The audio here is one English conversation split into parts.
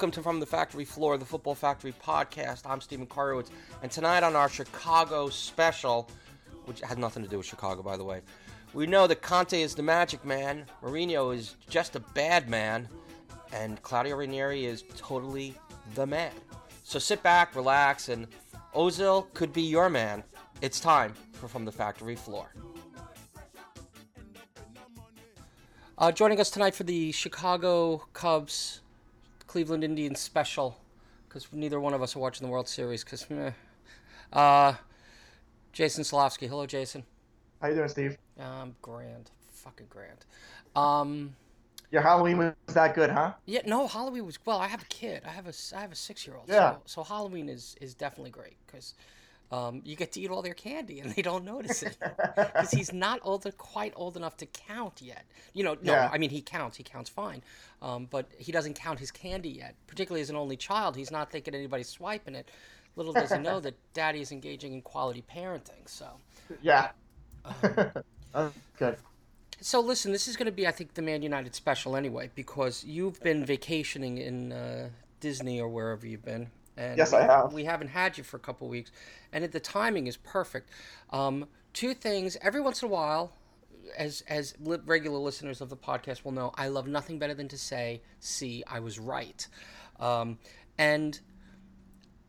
welcome to From the Factory Floor, the Football Factory podcast. I'm Stephen Korowitz, and tonight on our Chicago special, which has nothing to do with Chicago, by the way, we know that Conte is the magic man, Mourinho is just a bad man, and Claudio Ranieri is totally the man. So sit back, relax, and Ozil could be your man. It's time for From the Factory Floor. Uh, joining us tonight for the Chicago Cubs Cleveland Indians special, because neither one of us are watching the World Series. Because, uh, Jason Slavsky. Hello, Jason. How you doing, Steve? Um, grand, fucking grand. Um, your Halloween was that good, huh? Yeah, no, Halloween was well. I have a kid. I have a I have a six year old. Yeah. So, so Halloween is is definitely great because um, you get to eat all their candy and they don't notice it because he's not old, quite old enough to count yet. You know, no, Yeah. I mean he counts, he counts fine, um, but he doesn't count his candy yet. Particularly as an only child, he's not thinking anybody's swiping it. Little does he know that daddy is engaging in quality parenting. So, Yeah. um, good. so listen, this is going to be, I think, the Man United special anyway because you've been vacationing in uh, Disney or wherever you've been. And Yes, I have. We haven't had you for a couple weeks, and the timing is perfect. Um, two things. Every once in a while, as as regular listeners of the podcast will know, I love nothing better than to say, "See, I was right," um, and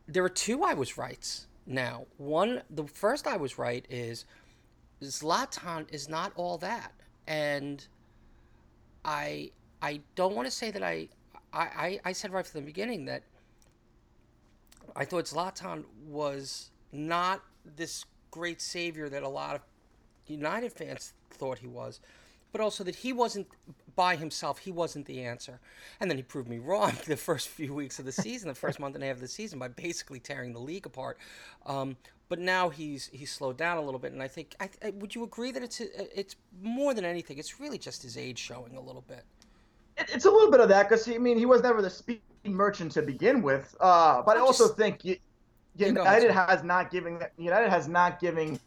there are two I was rights. Now, one, the first I was right is Zlatan is not all that, and I I don't want to say that I I, I, I said right from the beginning that I thought Zlatan was not this great savior that a lot of United fans thought he was, but also that he wasn't by himself. He wasn't the answer, and then he proved me wrong the first few weeks of the season, the first month and a half of the season, by basically tearing the league apart. Um, but now he's he's slowed down a little bit, and I think I, I, would you agree that it's it's more than anything, it's really just his age showing a little bit. It's a little bit of that because I mean he was never the speed merchant to begin with. Uh, but I I'm also just- think you, You United sir. has not given United has not giving.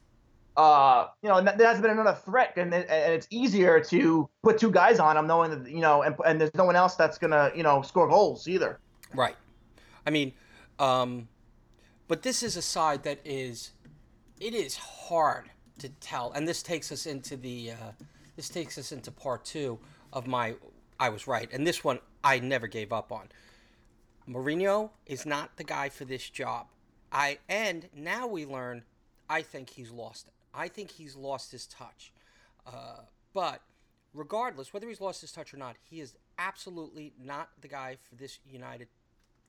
Uh, you know, there has been another threat, and, and it's easier to put two guys on him, knowing that you know, and, and there's no one else that's gonna you know score goals either. Right. I mean, um, but this is a side that is, it is hard to tell, and this takes us into the, uh, this takes us into part two of my, I was right, and this one I never gave up on. Mourinho is not the guy for this job. I and now we learn, I think he's lost it. I think he's lost his touch. Uh, but regardless, whether he's lost his touch or not, he is absolutely not the guy for this United.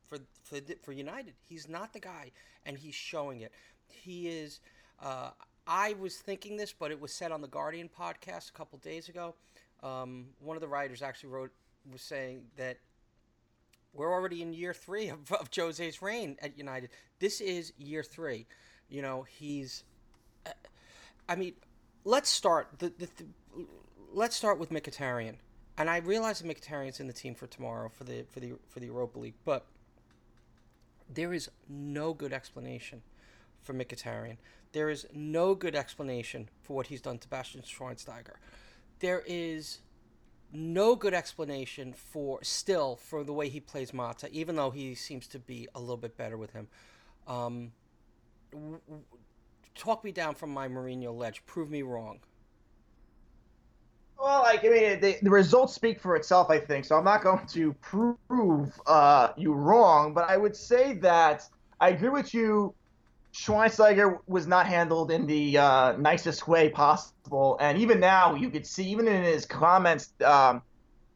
For for for United, he's not the guy, and he's showing it. He is. Uh, I was thinking this, but it was said on the Guardian podcast a couple days ago. Um, one of the writers actually wrote was saying that we're already in year three of, of Jose's reign at United. This is year three. You know, he's. uh, I mean, let's start the, the, the let's start with Mkhitaryan. And I realize that Mkhitaryan's in the team for tomorrow for the for the for the Europa League, but there is no good explanation for Mkhitaryan. There is no good explanation for what he's done to Bastian Schweinsteiger. There is no good explanation for still for the way he plays Mata, even though he seems to be a little bit better with him. Um, w- w- talk me down from my Mourinho ledge. Prove me wrong. Well, like I mean, the, the results speak for itself, I think. So I'm not going to prove uh, you wrong, but I would say that I agree with you. Schweinsteiger was not handled in the uh, nicest way possible, and even now you could see, even in his comments um,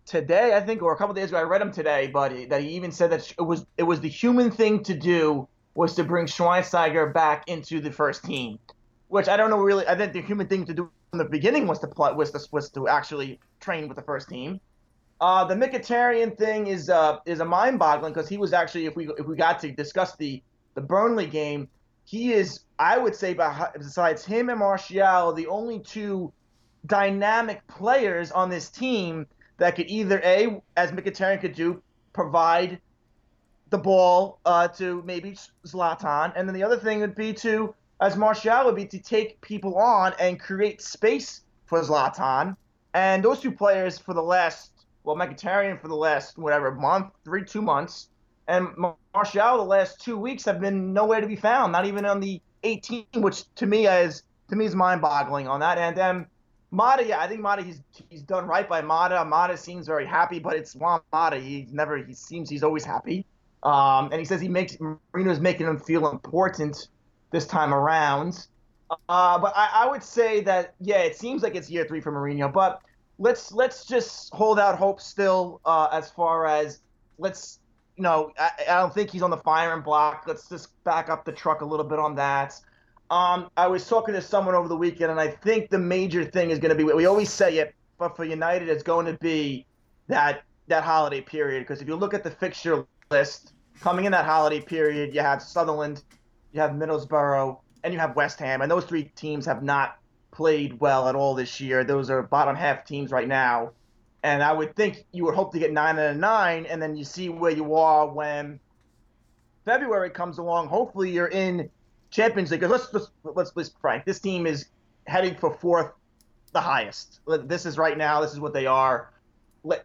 today, I think, or a couple days ago, I read him today, but that he even said that it was it was the human thing to do was to bring Schweinsteiger back into the first team, which I don't know really. I think the human thing to do in the beginning was to play was to, was to actually train with the first team. Uh, the Mkhitaryan thing is uh, is a mind-boggling because he was actually if we if we got to discuss the the Burnley game, he is I would say besides him and Martial the only two dynamic players on this team that could either a as Mkhitaryan could do provide the ball uh, to maybe Zlatan, and then the other thing would be to as Martial would be to take people on and create space for Zlatan. And those two players for the last, well, Mkhitaryan for the last whatever month, three, two months, And Martial, the last two weeks have been nowhere to be found, not even on the 18, which to me is to me is mind-boggling on that. And then Mata, yeah, I think Mata he's he's done right by Mata. Mata seems very happy, but it's Juan Mata. He's never he seems he's always happy. Um, and he says he makes Mourinho's making him feel important this time around. Uh, but I, I would say that yeah, it seems like it's year three for Mourinho. But let's let's just hold out hope still uh, as far as let's you know I, I don't think he's on the firing block. Let's just back up the truck a little bit on that. Um, I was talking to someone over the weekend, and I think the major thing is going to be we always say it, but for United, it's going to be that that holiday period. Because if you look at the fixture list coming in that holiday period, you have Sunderland, you have Middlesbrough, and you have West Ham, and those three teams have not played well at all this year. Those are bottom half teams right now, and I would think you would hope to get nine out of nine, and then you see where you are when February comes along. Hopefully, you're in Champions League. Let's let's let's be frank. This team is heading for fourth, the highest. This is right now. This is what they are.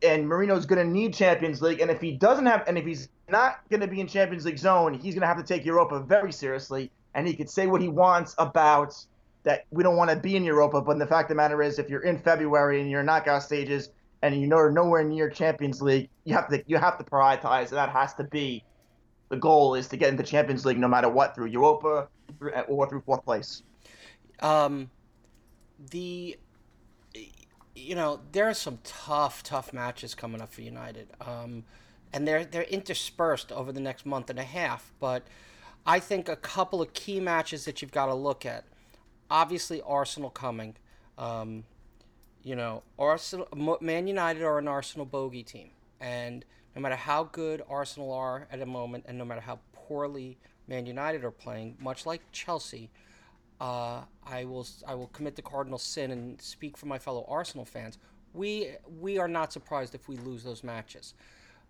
And Mourinho's going to need Champions League. And if he doesn't have, and if he's not going to be in Champions League zone, he's going to have to take Europa very seriously. And he could say what he wants about that we don't want to be in Europa. But the fact of the matter is, if you're in February and you're in knockout stages and you know nowhere near Champions League, you have to you have to prioritize. And that has to be the goal is to get into Champions League no matter what through Europa or through fourth place. Um, the you know there are some tough, tough matches coming up for United. Um, and they're they're interspersed over the next month and a half. But I think a couple of key matches that you've got to look at. Obviously, Arsenal coming. Um, you know, Arsenal, Man United are an Arsenal bogey team, and no matter how good Arsenal are at a moment, and no matter how poorly Man United are playing, much like Chelsea, uh, I will I will commit the cardinal sin and speak for my fellow Arsenal fans. We we are not surprised if we lose those matches,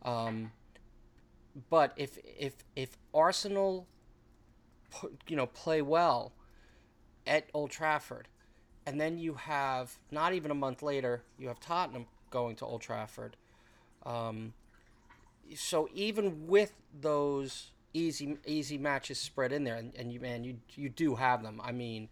um, but if if if Arsenal, you know, play well at Old Trafford, and then you have not even a month later you have Tottenham going to Old Trafford. Um, so even with those easy easy matches spread in there, and, and you man, you you do have them. I mean,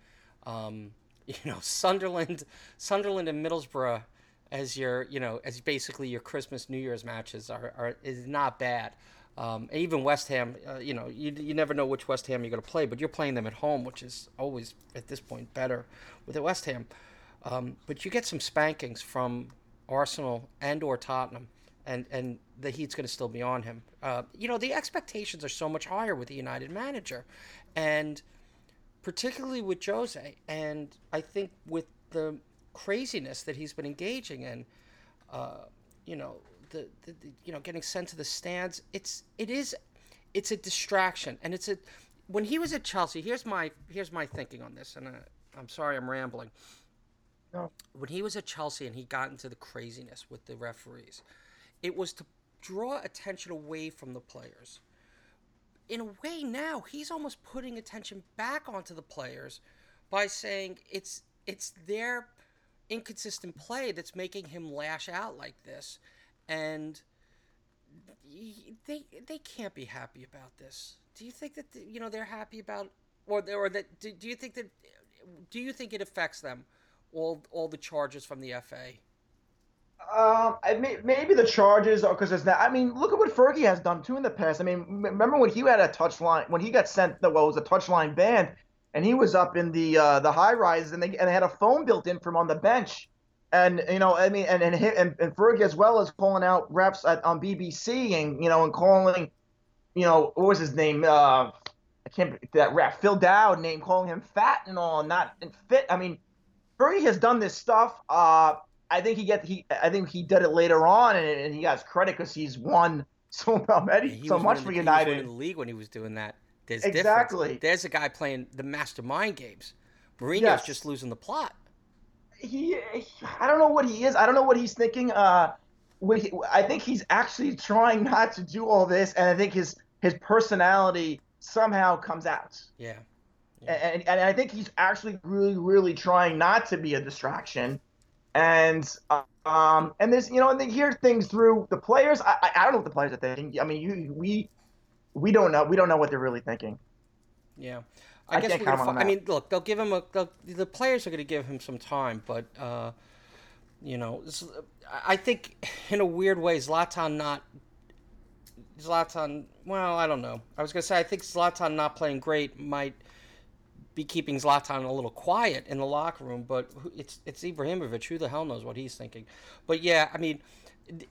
um, you know, Sunderland, Sunderland and Middlesbrough as your you know as basically your Christmas New Year's matches are, are is not bad. Um, even West Ham, uh, you know, you, you never know which West Ham you're going to play, but you're playing them at home, which is always at this point better with the West Ham. Um, but you get some spankings from Arsenal and or Tottenham and and the heat's going to still be on him. Uh, you know, the expectations are so much higher with the United manager, and particularly with Jose. And I think with the craziness that he's been engaging in, uh, you know, the, the, the, you know getting sent to the stands, it's it is it's a distraction, and it's a when he was at Chelsea. Here's my here's my thinking on this, and uh, I'm sorry I'm rambling. No. When he was at Chelsea and he got into the craziness with the referees, it was to draw attention away from the players. In a way, now he's almost putting attention back onto the players by saying it's it's their inconsistent play that's making him lash out like this, and they they can't be happy about this. Do you think that you know they're happy about, or or that do, do you think that do you think it affects them all all the charges from the FA? Um, I may, maybe the charges are because it's not. I mean, look at what Fergie has done too in the past. I mean, remember when he had a touchline when he got sent the well, it was a touchline ban, and he was up in the uh, the high rise, and they and they had a phone built in from on the bench, and you know, I mean, and and and, and Fergie as well as calling out refs at, on BBC and you know and calling, you know, what was his name? Uh, I can't that ref Phil Dowd name calling him fat and all, not and fit. I mean, Fergie has done this stuff. Uh, I think he get he I think he did it later on, and, and he has credit because he's won so many, so much for the, United. in the league when he was doing that. There's exactly. Difference. There's a guy playing the mastermind games. Mourinho's yes. just losing the plot. He, I don't know what he is. I don't know what he's thinking. Uh, he, I think he's actually trying not to do all this, and I think his his personality somehow comes out. Yeah. yeah. And, and I think he's actually really, really trying not to be a distraction and um, and there's you know, and they hear things through the players. I, I don't know what the players are thinking. I mean, you we we don't know. We don't know what they're really thinking. Yeah. I, I, guess can't we're gonna comment on fi- I mean, look, they'll give him a. The players are going to give him some time, but uh, you know, I think in a weird way, Zlatan not. Zlatan, well, I don't know. I was going to say I think Zlatan not playing great might be keeping Zlatan a little quiet in the locker room, but it's it's Ibrahimovic. Who the hell knows what he's thinking? But yeah, I mean,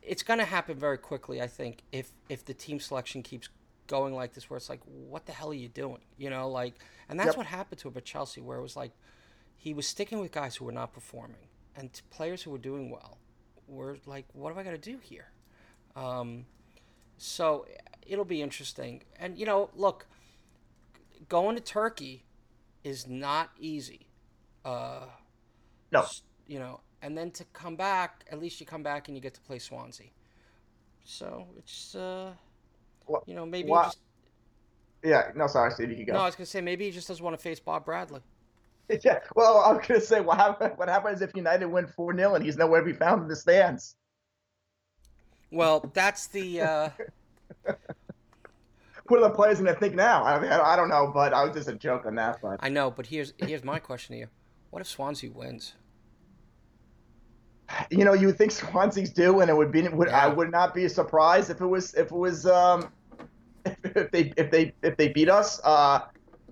it's going to happen very quickly. I think if if the team selection keeps going like this, where it's like, what the hell are you doing? You know, like, and that's Yep. what happened to him at Chelsea, where it was like he was sticking with guys who were not performing, and players who were doing well were like, what do I got to do here? Um, so it'll be interesting. And you know, look, going to Turkey is not easy. Uh, No. You know, and then to come back, at least you come back and you get to play Swansea. So it's, uh, Wha- you know, maybe wha- just. Yeah. No, sorry, Steve. You can go. No, I was gonna say maybe he just doesn't want to face Bob Bradley. Yeah. Well, I was gonna say what happens. What happens if United win four 0 and he's nowhere to be found in the stands? Well, that's the. Uh, What are the players gonna think now? I, mean, I I don't know, but I was just a joke on that. But I know, but here's here's my question to you: What if Swansea wins? You know, you would think Swansea's due, and it would be. Would I would not be surprised if it was if it was um if they if they if they beat us. Uh,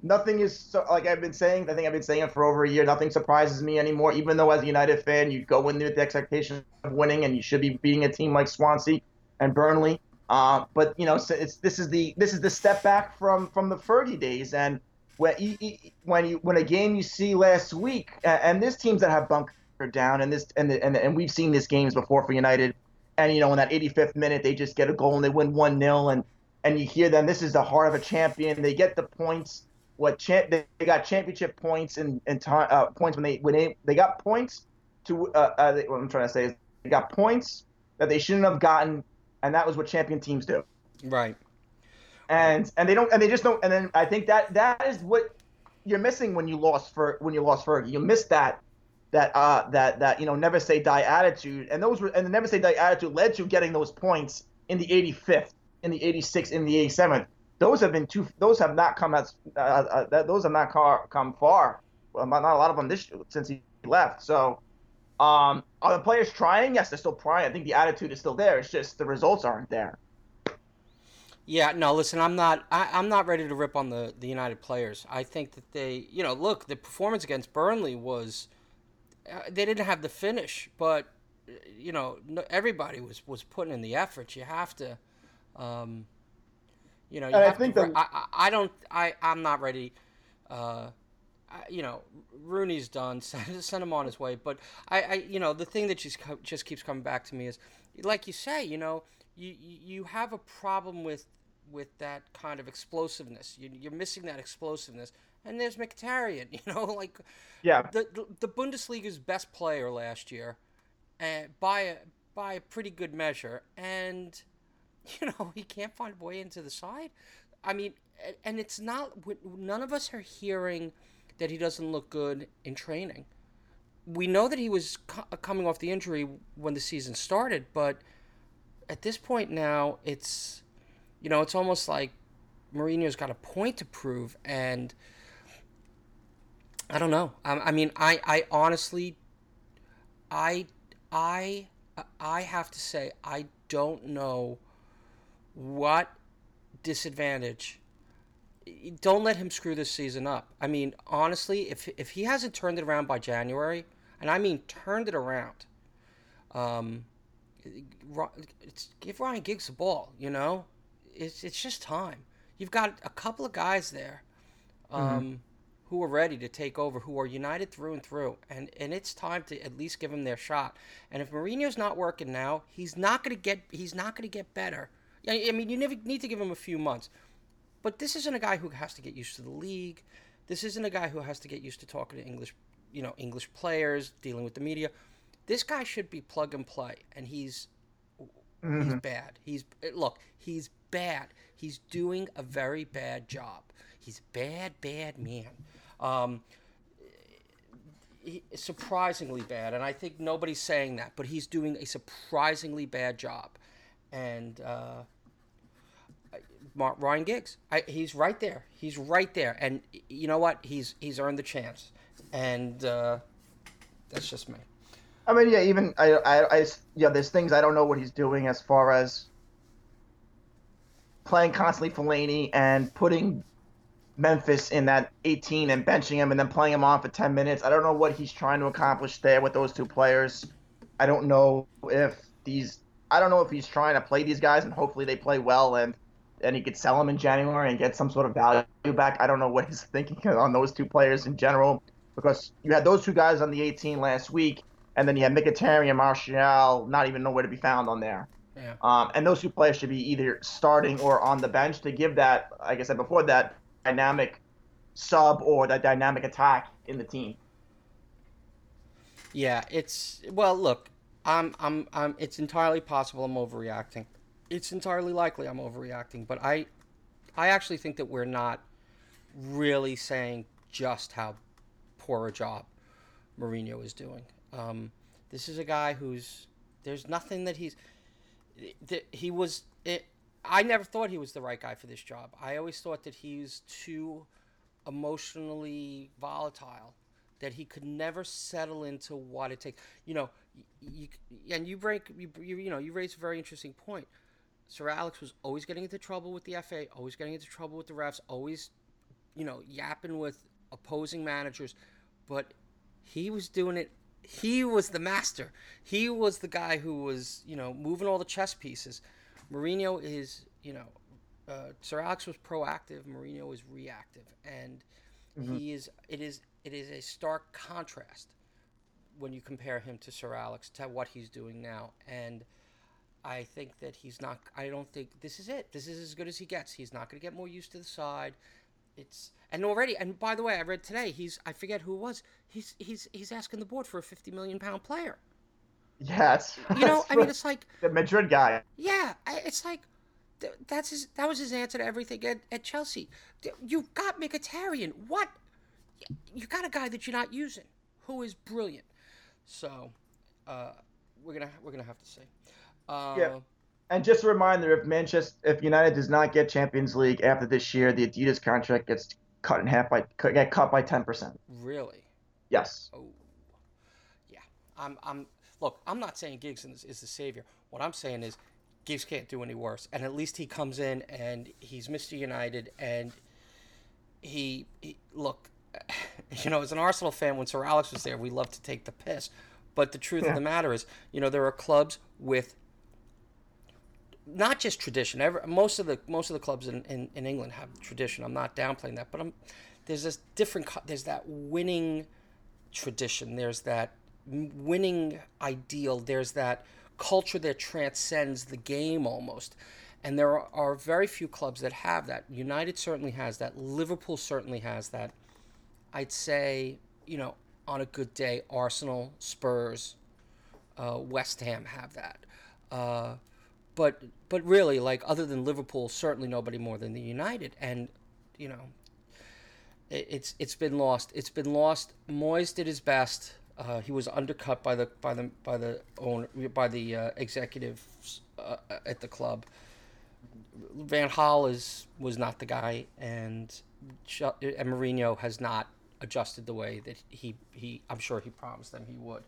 nothing is so, like I've been saying. I think I've been saying it for over a year. Nothing surprises me anymore. Even though as a United fan, you go in there with the expectation of winning, and you should be beating a team like Swansea and Burnley. Uh, but you know, so it's this is the this is the step back from from the Fergie days, and when when you when a game you see last week, a- and there's teams that have bunkered down, and this and the, and and we've seen these games before for United, and you know in that 85th minute they just get a goal and they win one 0 and and you hear them. This is the heart of a champion. They get the points. What champ? They they got championship points and and time uh, points when they when they they got points to uh, uh, they- what I'm trying to say is they got points that they shouldn't have gotten, and that was what champion teams do Right. and and they don't and they just don't and then I think that that is what you're missing when you lost for when you lost Fergie. You missed that that uh that that you know never say die attitude and those were and the never say die attitude led to getting those points in the 85th, in the 86th, in the 87th. Those have been two. Those have not come as uh, uh, that- those have not car, come far. Well, not a lot of them this since he left. So. Um, are the players trying? Yes, they're still trying. I think the attitude is still there. It's just the results aren't there. Yeah, no, listen, I'm not I, I'm not ready to rip on the, the United players. I think that they you know, look, the performance against Burnley was uh, they didn't have the finish, but uh, you know, everybody was was putting in the effort. You have to um you know, you I think to, that- I, I don't I I'm not ready uh I, you know, Rooney's done. Send, him on his way. But I, I, you know, the thing that just just keeps coming back to me is, like you say, you know, you you have a problem with with that kind of explosiveness. You, you're missing that explosiveness. And there's Mkhitaryan. You know, like Yeah, the the, the Bundesliga's best player last year, and by a by a pretty good measure, and you know he can't find a way into the side. I mean, and it's not. None of us are hearing that he doesn't look good in training. We know that he was co- uh, coming off the injury when the season started, but at this point now, it's you know it's almost like Mourinho's got a point to prove, and I don't know. I, I mean, I, I honestly, I, I, I have to say, I don't know what disadvantage. Don't let him screw this season up. I mean, honestly, if if he hasn't turned it around by January, and I mean turned it around, um, give Ryan Giggs the ball. You know, it's it's just time. You've got a couple of guys there, um, who are ready to take over, who are united through and through, and and it's time to at least give them their shot. And if Mourinho's not working now, he's not going to get he's not to get better. I I mean, you never need to give him a few months. But this isn't a guy who has to get used to the league. This isn't a guy who has to get used to talking to English, you know, English players, dealing with the media. This guy should be plug and play, and he's he's bad. He's look, he's bad. He's doing a very bad job. He's bad, bad man. Um, he- surprisingly bad, and I think nobody's saying that, but he's doing a surprisingly bad job. And uh, Ryan Giggs. I, he's right there. He's right there, and you know what? He's he's earned the chance, and uh, that's just me. I mean, yeah, even I, I, I, yeah, there's things I don't know what he's doing as far as playing constantly Fellaini and putting Memphis in that 18 and benching him and then playing him on for 10 minutes. I don't know what he's trying to accomplish there with those two players. I don't know if these I don't know if he's trying to play these guys and hopefully they play well and and he could sell them in January and get some sort of value back. I don't know what he's thinking on those two players in general because you had those two guys on the 18 last week and then you had Mkhitaryan and Martial not even nowhere to be found on there. Yeah. Um, and those two players should be either starting or on the bench to give that, like I said before, that dynamic sub or that dynamic attack in the team. Yeah, it's well. Look, I'm, I'm, I'm. It's entirely possible I'm overreacting. It's entirely likely I'm overreacting, but I, I actually think that we're not really saying just how poor a job Mourinho is doing. Um, this is a guy who's there's nothing that he's that he was it, I never thought he was the right guy for this job. I always thought that he's too emotionally volatile that he could never settle into what it takes. You know, you, and you break you, you, you know you raise a very interesting point. Sir Alex was always getting into trouble with the FA, always getting into trouble with the refs, always you know yapping with opposing managers, but he was doing it he was the master. He was the guy who was, you know, moving all the chess pieces. Mourinho is, you know, uh, Sir Alex was proactive. Mourinho is reactive, and mm-hmm. he is. It is. It is a stark contrast when you compare him to Sir Alex to what he's doing now. And I think that he's not. I don't think this is it. This is as good as he gets. He's not going to get more used to the side. It's and already. And by the way, I read today. He's. I forget who it was. He's. He's. He's asking the board for a fifty million pound player. Yes. You know, I mean, it's like the Madrid guy. Yeah, it's like that's his. That was his answer to everything at, at Chelsea. You've got Mkhitaryan. What? You got a guy that you're not using, who is brilliant. So, uh, we're gonna we're gonna have to see. Uh, yeah. And just a reminder: if Manchester, if United does not get Champions League after this year, the Adidas contract gets cut in half by get cut by ten percent. Really? Yes. Oh. Yeah. I'm. I'm Look, I'm not saying Giggs is the savior. What I'm saying is Giggs can't do any worse. And at least he comes in and he's Mr. United and he, he look, you know, as an Arsenal fan, when Sir Alex was there, we love to take the piss. But the truth yeah. of the matter is, you know, there are clubs with not just tradition. Every, most of the most of the clubs in, in, in England have tradition. I'm not downplaying that, but I'm, there's this different. There's that winning tradition. There's that winning ideal. There's that culture that transcends the game almost. And there are, are very few clubs that have that. United certainly has that. Liverpool certainly has that. I'd say, you know, on a good day, Arsenal, Spurs, uh, West Ham have that. Uh, but but really, like other than Liverpool, certainly nobody more than the United. And you know, it, it's it's been lost. It's been lost. Moyes did his best. Uh, he was undercut by the by the by the owner by the uh, executives uh, at the club. Van Gaal is was not the guy, and and Mourinho has not adjusted the way that he he I'm sure he promised them he would.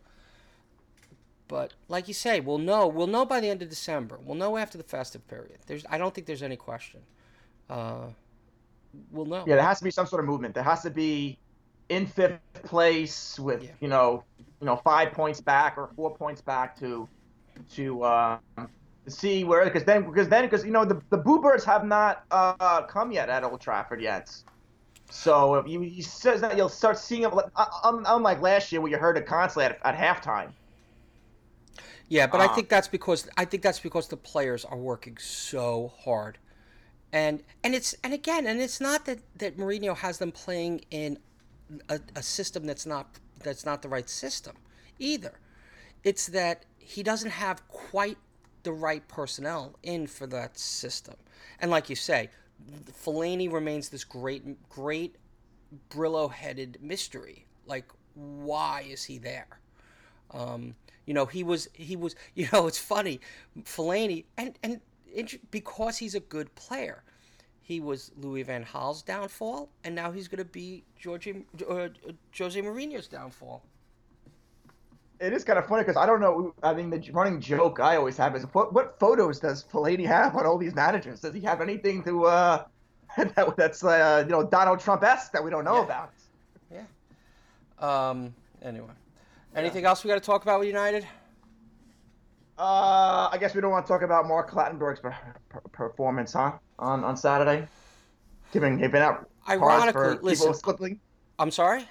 But like you say, we'll know we'll know by the end of December. We'll know after the festive period. There's I don't think there's any question. Uh, we'll know. Yeah, there has to be some sort of movement. There has to be in fifth place with yeah. you know you know five points back or four points back to to uh, see where because then because then because you know the the Bluebirds have not uh, come yet at Old Trafford yet. So you, you says that you'll start seeing it uh, unlike last year where you heard it constantly at, at halftime. Yeah, but uh, I think that's because I think that's because the players are working so hard. And and it's and again, and it's not that that Mourinho has them playing in a, a system that's not that's not the right system either. It's that he doesn't have quite the right personnel in for that system. And like you say, Fellaini remains this great, great Brillo-headed mystery. Like, why is he there? Um, you know, he was, he was. You know, it's funny, Fellaini, and and because he's a good player, he was Louis Van Gaal's downfall, and now he's going to be George, uh, Jose Mourinho's downfall. It is kind of funny because I don't know. I mean, the running joke I always have is what what photos does Fellaini have on all these managers? Does he have anything to uh, that, that's uh, you know Donald Trump esque that we don't know Yeah. about? Yeah. Um. Anyway, anything else we got to talk about with United? Uh, I guess we don't want to talk about Mark Clattenburg's per- per- performance, huh? On on Saturday, giving giving out cards for listen. people slipping, I'm sorry.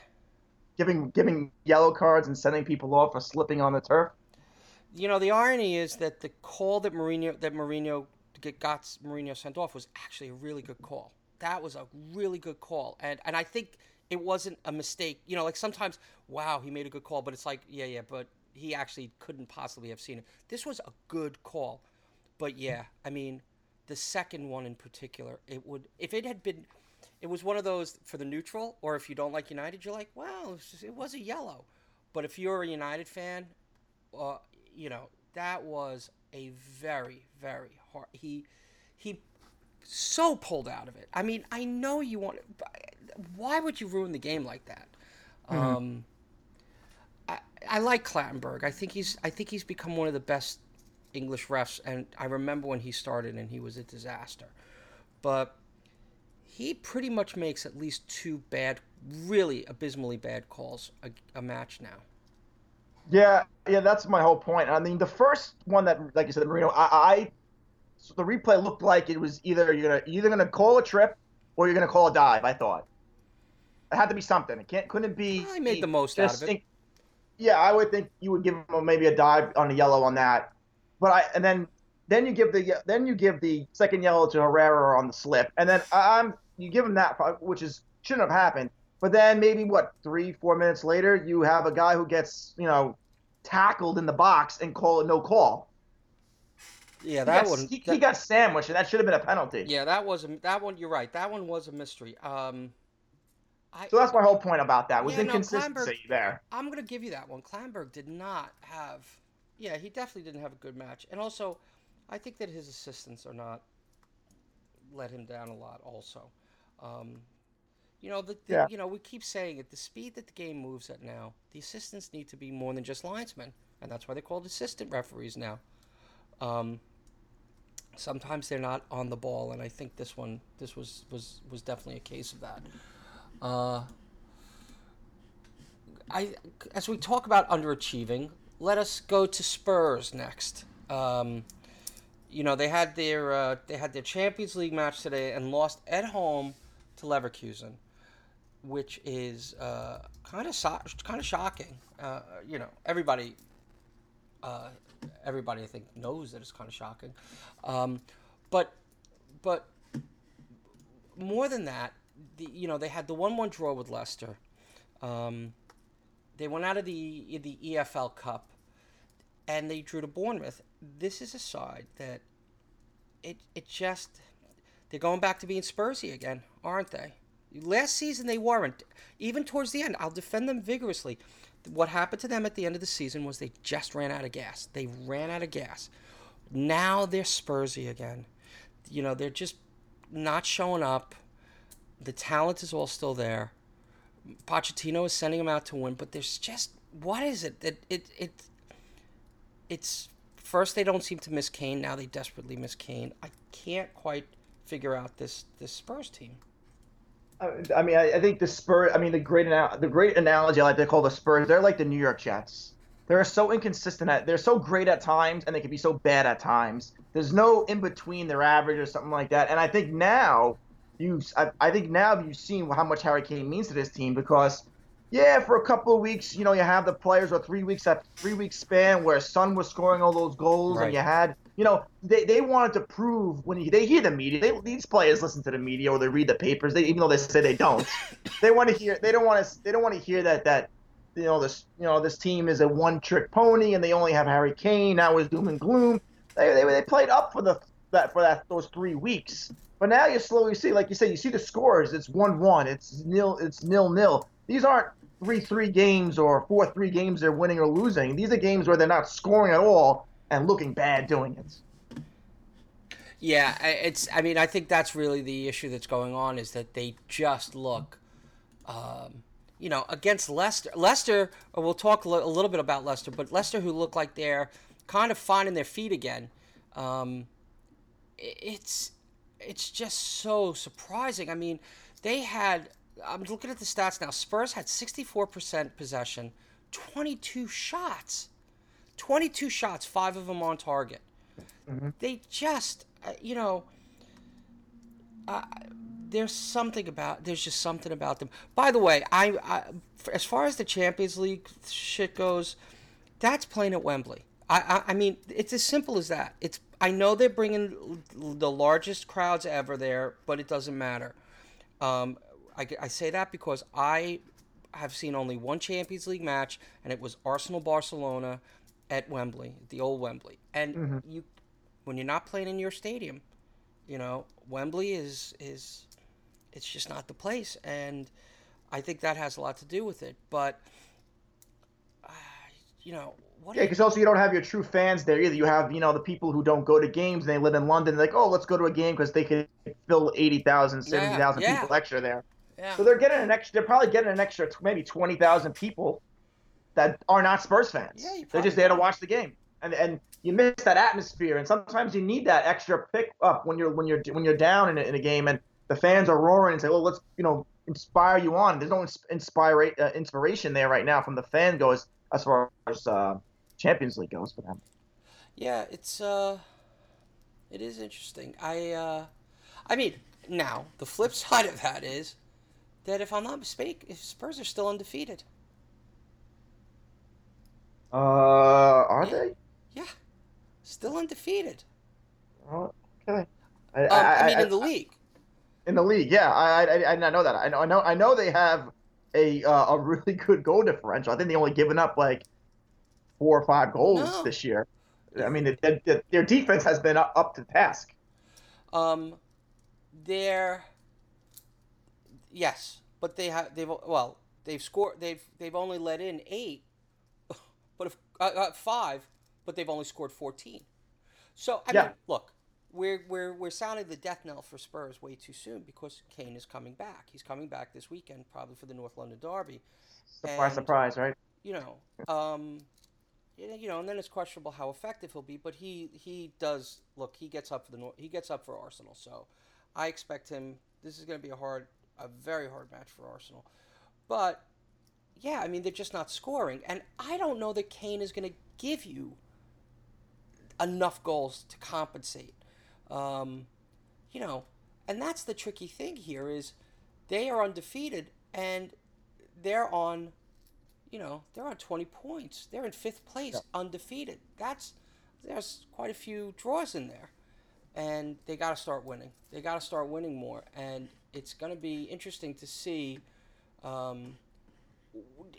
giving giving yellow cards and sending people off for slipping on the turf. You know, the irony is that the call that Mourinho that Mourinho got Mourinho sent off was actually a really good call. That was a really good call, and and I think it wasn't a mistake. You know, like sometimes, wow, he made a good call, but it's like, yeah, yeah, but he actually couldn't possibly have seen it. This was a good call, but yeah, I mean, the second one in particular, it would if it had been. It was one of those for the neutral, or if you don't like United, you're like, well, it was, it was a yellow. But if you're a United fan, uh, you know that was a very very hard he he so pulled out of it i mean i know you want why would you ruin the game like that um I, I like Clattenburg. I think he's I think he's become one of the best English refs and I remember when he started and he was a disaster. But he pretty much makes at least two bad really abysmally bad calls a, a match now. Yeah, yeah, that's my whole point. I mean, the first one that, like you said, Mourinho, I, I so the replay looked like it was either you're gonna either gonna call a trip or you're gonna call a dive. I thought it had to be something. It can't couldn't be. He made the most out of it. Yeah, I would think you would give him maybe a dive on a yellow on that, but I and then then you give the then you give the second yellow to Herrera on the slip, and then I'm you give him that, which is shouldn't have happened. But then maybe what three four minutes later, you have a guy who gets you know tackled in the box and call it no call. Yeah, He that got, one. he, that- he got sandwiched, and that should have been a penalty. yeah, that was a, that one. You're right. That one was a mystery. Um, I, So that's my whole point about that was Yeah, no, inconsistency Clattenburg- there. I'm gonna give you that one. Clattenburg did not have. Yeah, he definitely didn't have a good match, and also, I think that his assistants are not let him down a lot. Also, um, you know the, the Yeah. you know we keep saying it. The speed that the game moves at now, the assistants need to be more than just linesmen, and that's why they're called assistant referees now. Um, sometimes they're not on the ball, and I think this one, this was was was definitely a case of that. Uh, I, as we talk about underachieving, let us go to Spurs next. Um, you know they had their uh, they had their Champions League match today and lost at home to Leverkusen, which is uh, kind of so- kind of shocking. Uh, you know everybody uh, everybody I think knows that it's kind of shocking, um, but but more than that, the, you know they had the one-one draw with Leicester. Um, they went out of the the EFL Cup, and they drew to Bournemouth. This is a side that it it just they're going back to being Spursy again, aren't they? Last season they weren't. Even towards the end, I'll defend them vigorously. What happened to them at the end of the season was they just ran out of gas. They ran out of gas. Now they're Spursy again. You know, they're just not showing up. The talent is all still there. Pochettino is sending them out to win, but there's just what is it that it, it it's first they don't seem to miss Kane, now they desperately miss Kane. I can't quite figure out this this Spurs team. I- mean, I, I think the Spurs. I mean, the great the great analogy I like to call the Spurs. They're like the New York Jets. They're so inconsistent. At, they're so great at times, and they can be so bad at times. There's no in between. They're average or something like that. And I think now you, I, I think now you've seen how much Harry Kane means to this team because, yeah, for a couple of weeks, you know, you have the players or three weeks that three week span where Son was scoring all those goals, Right. and you had you know, they, they wanted to prove when they hear the media. They, these players listen to the media or they read the papers. They, even though they say they don't, they want to hear. They don't want to. They don't want to hear that that you know this you know this team is a one trick pony and they only have Harry Kane. Now is doom and gloom. They, they, they played up for the that for that those three weeks. But now you slowly see, like you said, you see the scores. It's one one. It's nil. It's nil nil. These aren't three three games or four three games they're winning or losing. These are games where they're not scoring at all and looking bad doing it. Yeah, it's. I mean, I think that's really the issue that's going on is that they just look, um, you know, against Leicester. Leicester. We'll talk a little bit about Leicester, but Leicester, who look like they're kind of finding their feet again. Um, it's it's just so surprising. I mean, they had. I'm looking at the stats now. Spurs had 64% possession, 22 shots, 22 shots, five of them on target. Mm-hmm. They just uh, you know, uh, there's something about there's just something about them. By the way, I, I as far as the Champions League shit goes, that's playing at Wembley. I, I, I mean, it's as simple as that. It's I know they're bringing the largest crowds ever there, but it doesn't matter. Um, I, I say that because I have seen only one Champions League match, and it was Arsenal Barcelona at Wembley, the old Wembley, and mm-hmm. you when you're not playing in your stadium. You know, Wembley is is it's just not the place, and I think that has a lot to do with it. But uh, you know, what yeah, because also you don't have your true fans there either. You have you know the people who don't go to games and they live in London. They're like, oh, let's go to a game because they can fill 80,000, 70,000 yeah, yeah. people extra there. Yeah. So they're getting an extra. They're probably getting an extra maybe twenty thousand people that are not Spurs fans. Yeah, they're just there to watch the game and and you miss that atmosphere. And sometimes you need that extra pick up when you're when you're when you're down in a, in a game and the fans are roaring and say, "Well, let's you know inspire you on." There's no inspire uh, inspiration there right now from the fan goes as far as uh, Champions League goes for them. Yeah, it's uh, it is interesting. I uh, I mean, now the flip side of that is that if I'm not mistaken, if Spurs are still undefeated. Uh, are yeah. they? Yeah, still undefeated. Oh, okay. I, um, I, I mean, I, in the league. In the league, yeah, I, I, I know that. I know, I know, I know they have a uh, a really good goal differential. I think they only given up like four or five goals no. this year. I mean, their, their defense has been up, up to task. Um, they're yes, but they have they've well they've scored they've they've only let in eight, uh, uh, five but they've only scored 14. So I yeah. mean, look, we're we're we're sounding the death knell for Spurs way too soon because Kane is coming back. He's coming back this weekend, probably for the North London Derby. Surprise, and, surprise, right? You know, um, you know, and then it's questionable how effective he'll be. But he he does look. He gets up for the he gets up for Arsenal. So I expect him. This is going to be a hard, a very hard match for Arsenal. But yeah, I mean they're just not scoring, and I don't know that Kane is going to give you enough goals to compensate. Um, you know, and that's the tricky thing here is they are undefeated and they're on, you know, they're on 20 points. They're in fifth place, yeah. undefeated. That's there's quite a few draws in there, and they got to start winning. They got to start winning more, and it's going to be interesting to see. Um,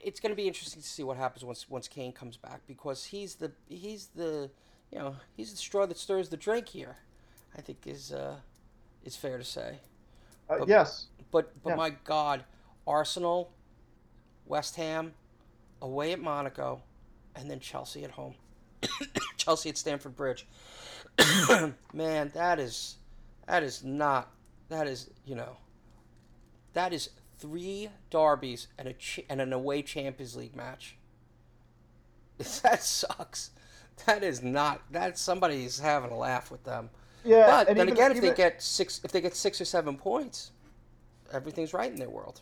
it's going to be interesting to see what happens once once Kane comes back because he's the he's the you know, he's the straw that stirs the drink here. I think is uh, is fair to say. Uh, but, yes. But but yeah. my God, Arsenal, West Ham, away at Monaco, and then Chelsea at home. Chelsea at Stamford Bridge. Man, that is that is not that is you know that is three derbies and a ch- and an away Champions League match. That sucks. that is not that somebody's having a laugh with them. Yeah, but then even, again, if even, they get six, if they get six or seven points, everything's right in their world.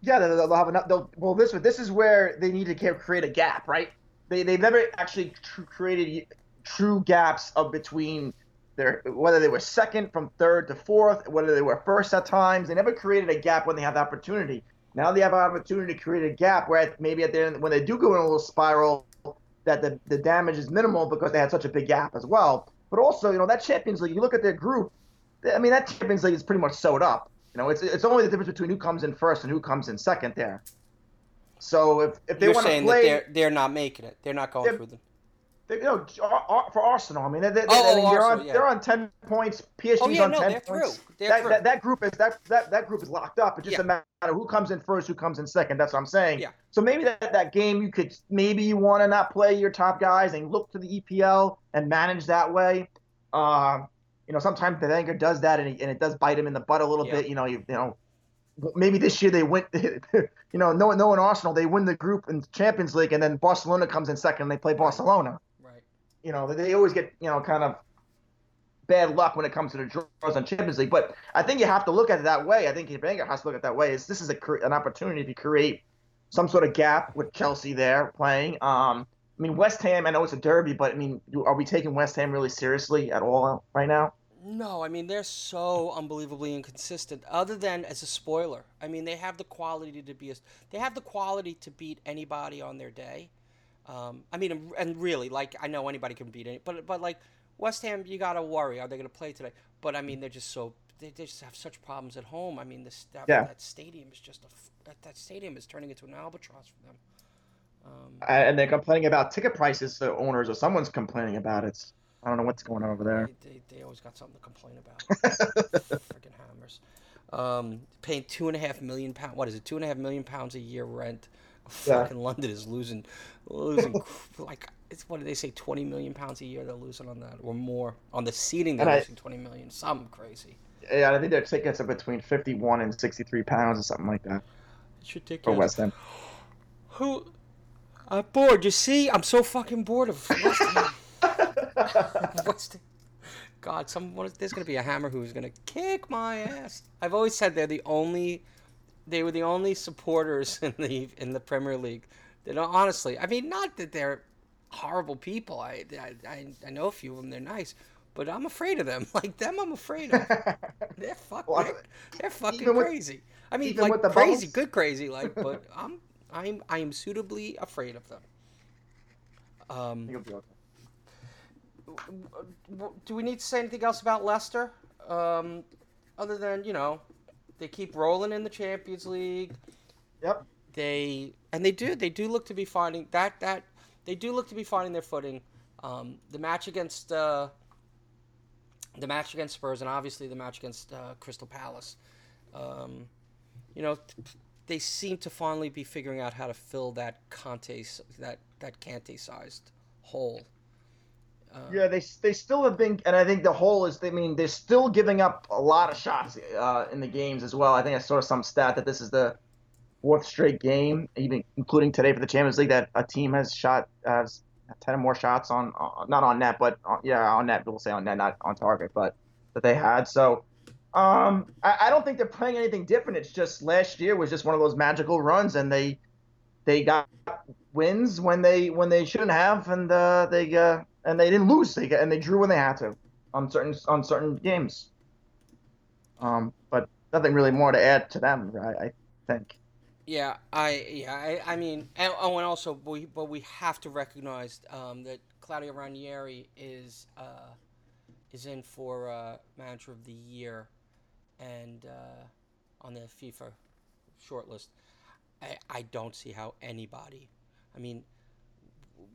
Yeah, they'll, they'll have enough. They'll, well, this this is where they need to create a gap, right? They they've never actually tr- created true gaps of between their whether they were second from third to fourth, whether they were first at times. They never created a gap when they had the opportunity. Now they have an opportunity to create a gap where maybe at the end, when they do go in a little spiral, that the, the damage is minimal because they had such a big gap as well. But also, you know, that Champions League, you look at their group, I mean, that Champions League is pretty much sewed up. You know, it's it's only the difference between who comes in first and who comes in second there. So if, if they want to play, that they're they're not making it, they're not going through them. They, you know, for Arsenal, I mean, they, they, oh, I mean, oh, they're Arsenal, on yeah. they're on ten points. PSG's oh, yeah, on no, ten points. That, that, that, group is that, that that group is locked up. It's just yeah. a matter of who comes in first, who comes in second. That's what I'm saying. Yeah. So maybe that, that game you could maybe you want to not play your top guys and look to the EPL and manage that way. Uh, you know, sometimes the Wenger does that and, he, and it does bite him in the butt a little Yeah. bit. You know, you, you know, maybe this year they went, you know, no, no, in Arsenal they win the group in Champions League and then Barcelona comes in second and they play Barcelona. You know, they always get you know kind of bad luck when it comes to the draws on Champions League. But I think you have to look at it that way. I think Wenger has to look at it that way. Is this is a, an opportunity to create some sort of gap with Chelsea there playing. Um, I mean, West Ham. I know it's a derby, but I mean, are we taking West Ham really seriously at all right now? No, I mean they're so unbelievably inconsistent. Other than as a spoiler, I mean they have the quality to be a, they have the quality to beat anybody on their day. Um, I mean, and- really, like I know anybody can beat it, but but like West Ham, you gotta worry are they going to play today? But I mean they're just so they, they just have such problems at home. I mean this that, Yeah. that stadium is just a that, that stadium is turning into an albatross for them. Um, And they're complaining about ticket prices. The owners or someone's complaining about it. I don't know what's going on over there. They, they, they always got something to complain about. Freaking hammers. Um, paying two and a half million pound. What is it? Two and a half million pounds a year rent. Yeah. Fucking London is losing, losing like it's what did they say? Twenty million pounds a year they're losing on that, or more on the seating. They're And I- losing twenty million. Something crazy. Yeah, I think their tickets are between 51 and 63 pounds or something like that It's for. West Ham. Who? I'm bored. You see, I'm so fucking bored of West Ham. West Ham. God, someone there's gonna be a hammer who's gonna kick my ass. I've always said they're the only, they were the only supporters in the in the Premier League. That don't- honestly, I mean, not that they're horrible people. I, I I know a few of them. They're nice, but I'm afraid of them. Like them, I'm afraid of. They're fucking. Well, they're, fucking with- crazy. I mean, like crazy, bubbles? good crazy. Like, but I'm I'm I am suitably afraid of them. Um, You'll be okay. do we need to say anything else about Leicester? Um, other than you know, they keep rolling in the Champions League. Yep. They and they do they do look to be finding that that they do look to be finding their footing. Um, the match against uh, the match against Spurs and obviously the match against uh, Crystal Palace. Um, you know, they seem to finally be figuring out how to fill that Conte that that Kante sized hole. Uh, Yeah, they they still have been, and I think the whole is. I mean, they're still giving up a lot of shots uh, in the games as well. I think I saw some stat that this is the fourth straight game, even including today for the Champions League, that a team has shot has ten or more shots on not on net, but uh, yeah, on net. We'll say on net, not on target, but that they had. So. Um, I, I don't think they're playing anything different. It's just last year was just one of those magical runs, and they they got wins when they when they shouldn't have, and uh, they uh, and they didn't lose. They and they drew when they had to on certain on certain games. Um, but nothing really more to add to them, I, I think. Yeah, I yeah I, I mean and, oh and also we but we have to recognize um, that Claudio Ranieri is uh, is in for uh, manager of the year and uh, on the FIFA shortlist. I, I don't see how anybody. I mean,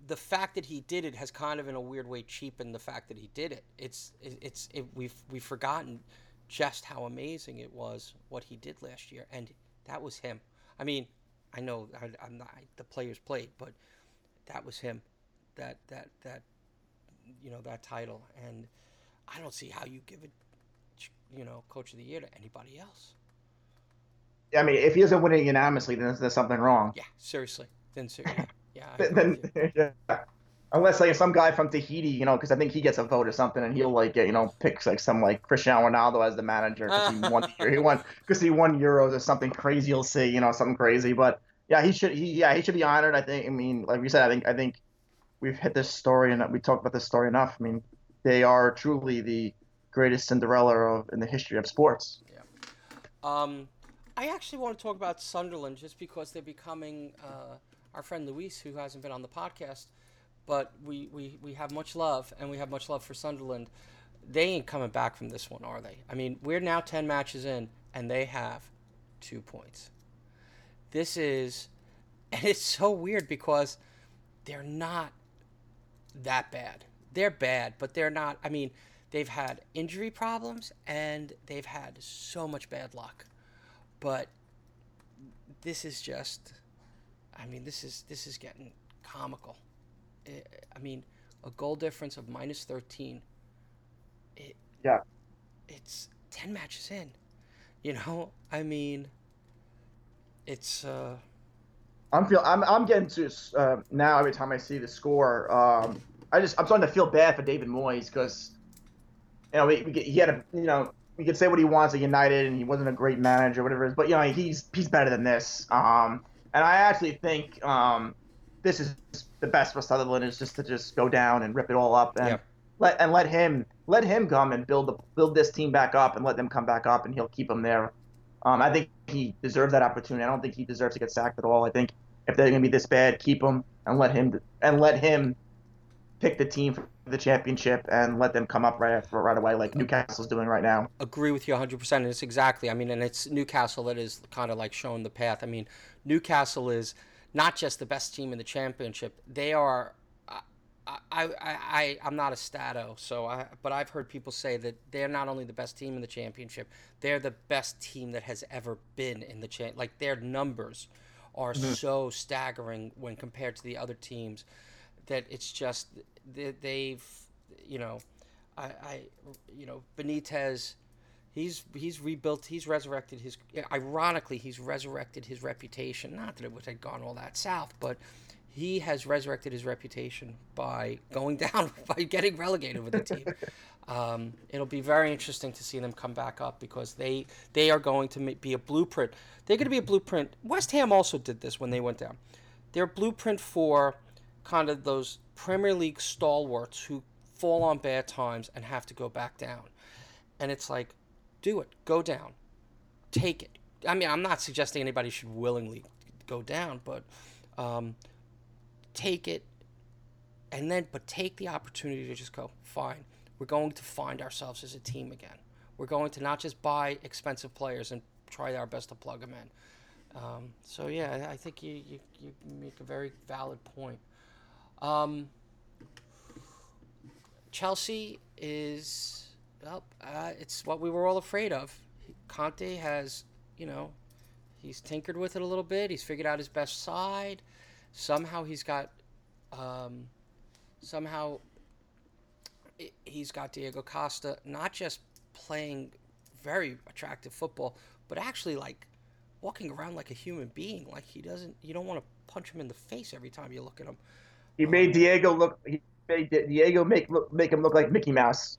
the fact that he did it has kind of in a weird way cheapened the fact that he did it. It's it, it's it, we've we've forgotten just how amazing it was what he did last year, and that was him. I mean, I know I, I'm not the players played, but that was him. That that that you know that title, and I don't see how you give it, you know, coach of the year to anybody else. I mean, if he isn't winning unanimously, then there's, something wrong. Yeah, seriously. Then seriously. yeah, yeah. Then, agree with you. then yeah. unless like some guy from Tahiti, you know, because I think he gets a vote or something, and he'll like get, you know picks like some like Cristiano Ronaldo as the manager because he won he won because he won Euros or something crazy. You'll see, you know, something crazy. But yeah, he should he yeah he should be honored. I think. I mean, like we said, I think I think we've hit this story and we talked about this story enough. I mean, they are truly the greatest Cinderella of in the history of sports. Yeah. Um, I actually want to talk about Sunderland just because they're becoming uh, our friend Luis, who hasn't been on the podcast, but we, we, we have much love, and we have much love for Sunderland. They ain't coming back from this one, are they? I mean, we're now 10 matches in, and they have two points. This is, and it's so weird because they're not that bad. They're bad, but they're not. I mean, they've had injury problems and they've had so much bad luck. But this is just I mean, this is this is getting comical. I I mean, a goal difference of minus 13. It, Yeah. It's ten matches in. You know, I mean, it's. uh I'm feel I'm I'm getting to uh, now every time I see the score. Um, I just I'm starting to feel bad for David Moyes because you know we, we get, he had a you know we could say what he wants at United and he wasn't a great manager whatever it is, but you know he's he's better than this. Um, and I actually think um, this is the best for Sunderland is just to just go down and rip it all up and Yep. let and let him let him come and build the build this team back up and let them come back up and he'll keep them there. Um, I think he deserves that opportunity. I don't think he deserves to get sacked at all. I think if they're going to be this bad, keep him and let him and let him pick the team for the championship and let them come up right after, right away, like Newcastle's doing right now. agree with you 100% and it's exactly i mean and it's newcastle that is kind of like showing the path i mean newcastle is not just the best team in the championship they are I, I, I, I I'm not a stato, so I, but I've heard people say that they're not only the best team in the championship, they're the best team that has ever been in the champ. Like their numbers are mm-hmm. so staggering when compared to the other teams that it's just that they've, you know, I, I, you know, Benitez, he's he's rebuilt, he's resurrected his. Ironically, he's resurrected his reputation. Not that it would have gone all that south, but he has resurrected his reputation by going down by getting relegated with the team. Um, it'll be very interesting to see them come back up because they they are going to be a blueprint. They're going to be a blueprint. West Ham also did this when they went down. They're blueprint for kind of those Premier League stalwarts who fall on bad times and have to go back down. And it's like, do it, go down, take it. I mean, I'm not suggesting anybody should willingly go down, but um, take it. And then but take the opportunity to just go fine. We're going to find ourselves as a team again. We're going to not just buy expensive players and try our best to plug them in. Um, so yeah i think you, you, you make a very valid point um, chelsea is well uh, it's what we were all afraid of conte has you know he's tinkered with it a little bit he's figured out his best side somehow he's got um, somehow he's got Diego Costa not just playing very attractive football, but actually like walking around like a human being. Like he doesn't, you don't want to punch him in the face every time you look at him. He made Diego look. He made Diego make look, make him look like Mickey Mouse,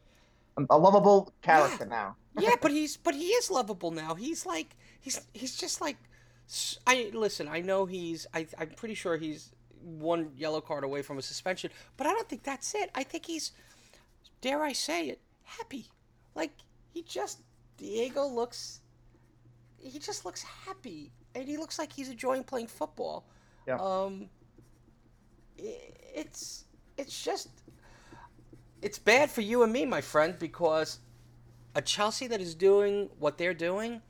a lovable character now. yeah, but he's but he is lovable now. He's like he's he's just like I listen. I know he's. I, I'm pretty sure he's one yellow card away from a suspension, but I don't think that's it. I think he's, dare I say it, happy. Like he just Diego looks. He just looks happy, and he looks like he's enjoying playing football. Yeah. Um. It's it's just it's bad for you and me, my friend, because a Chelsea that is doing what they're doing,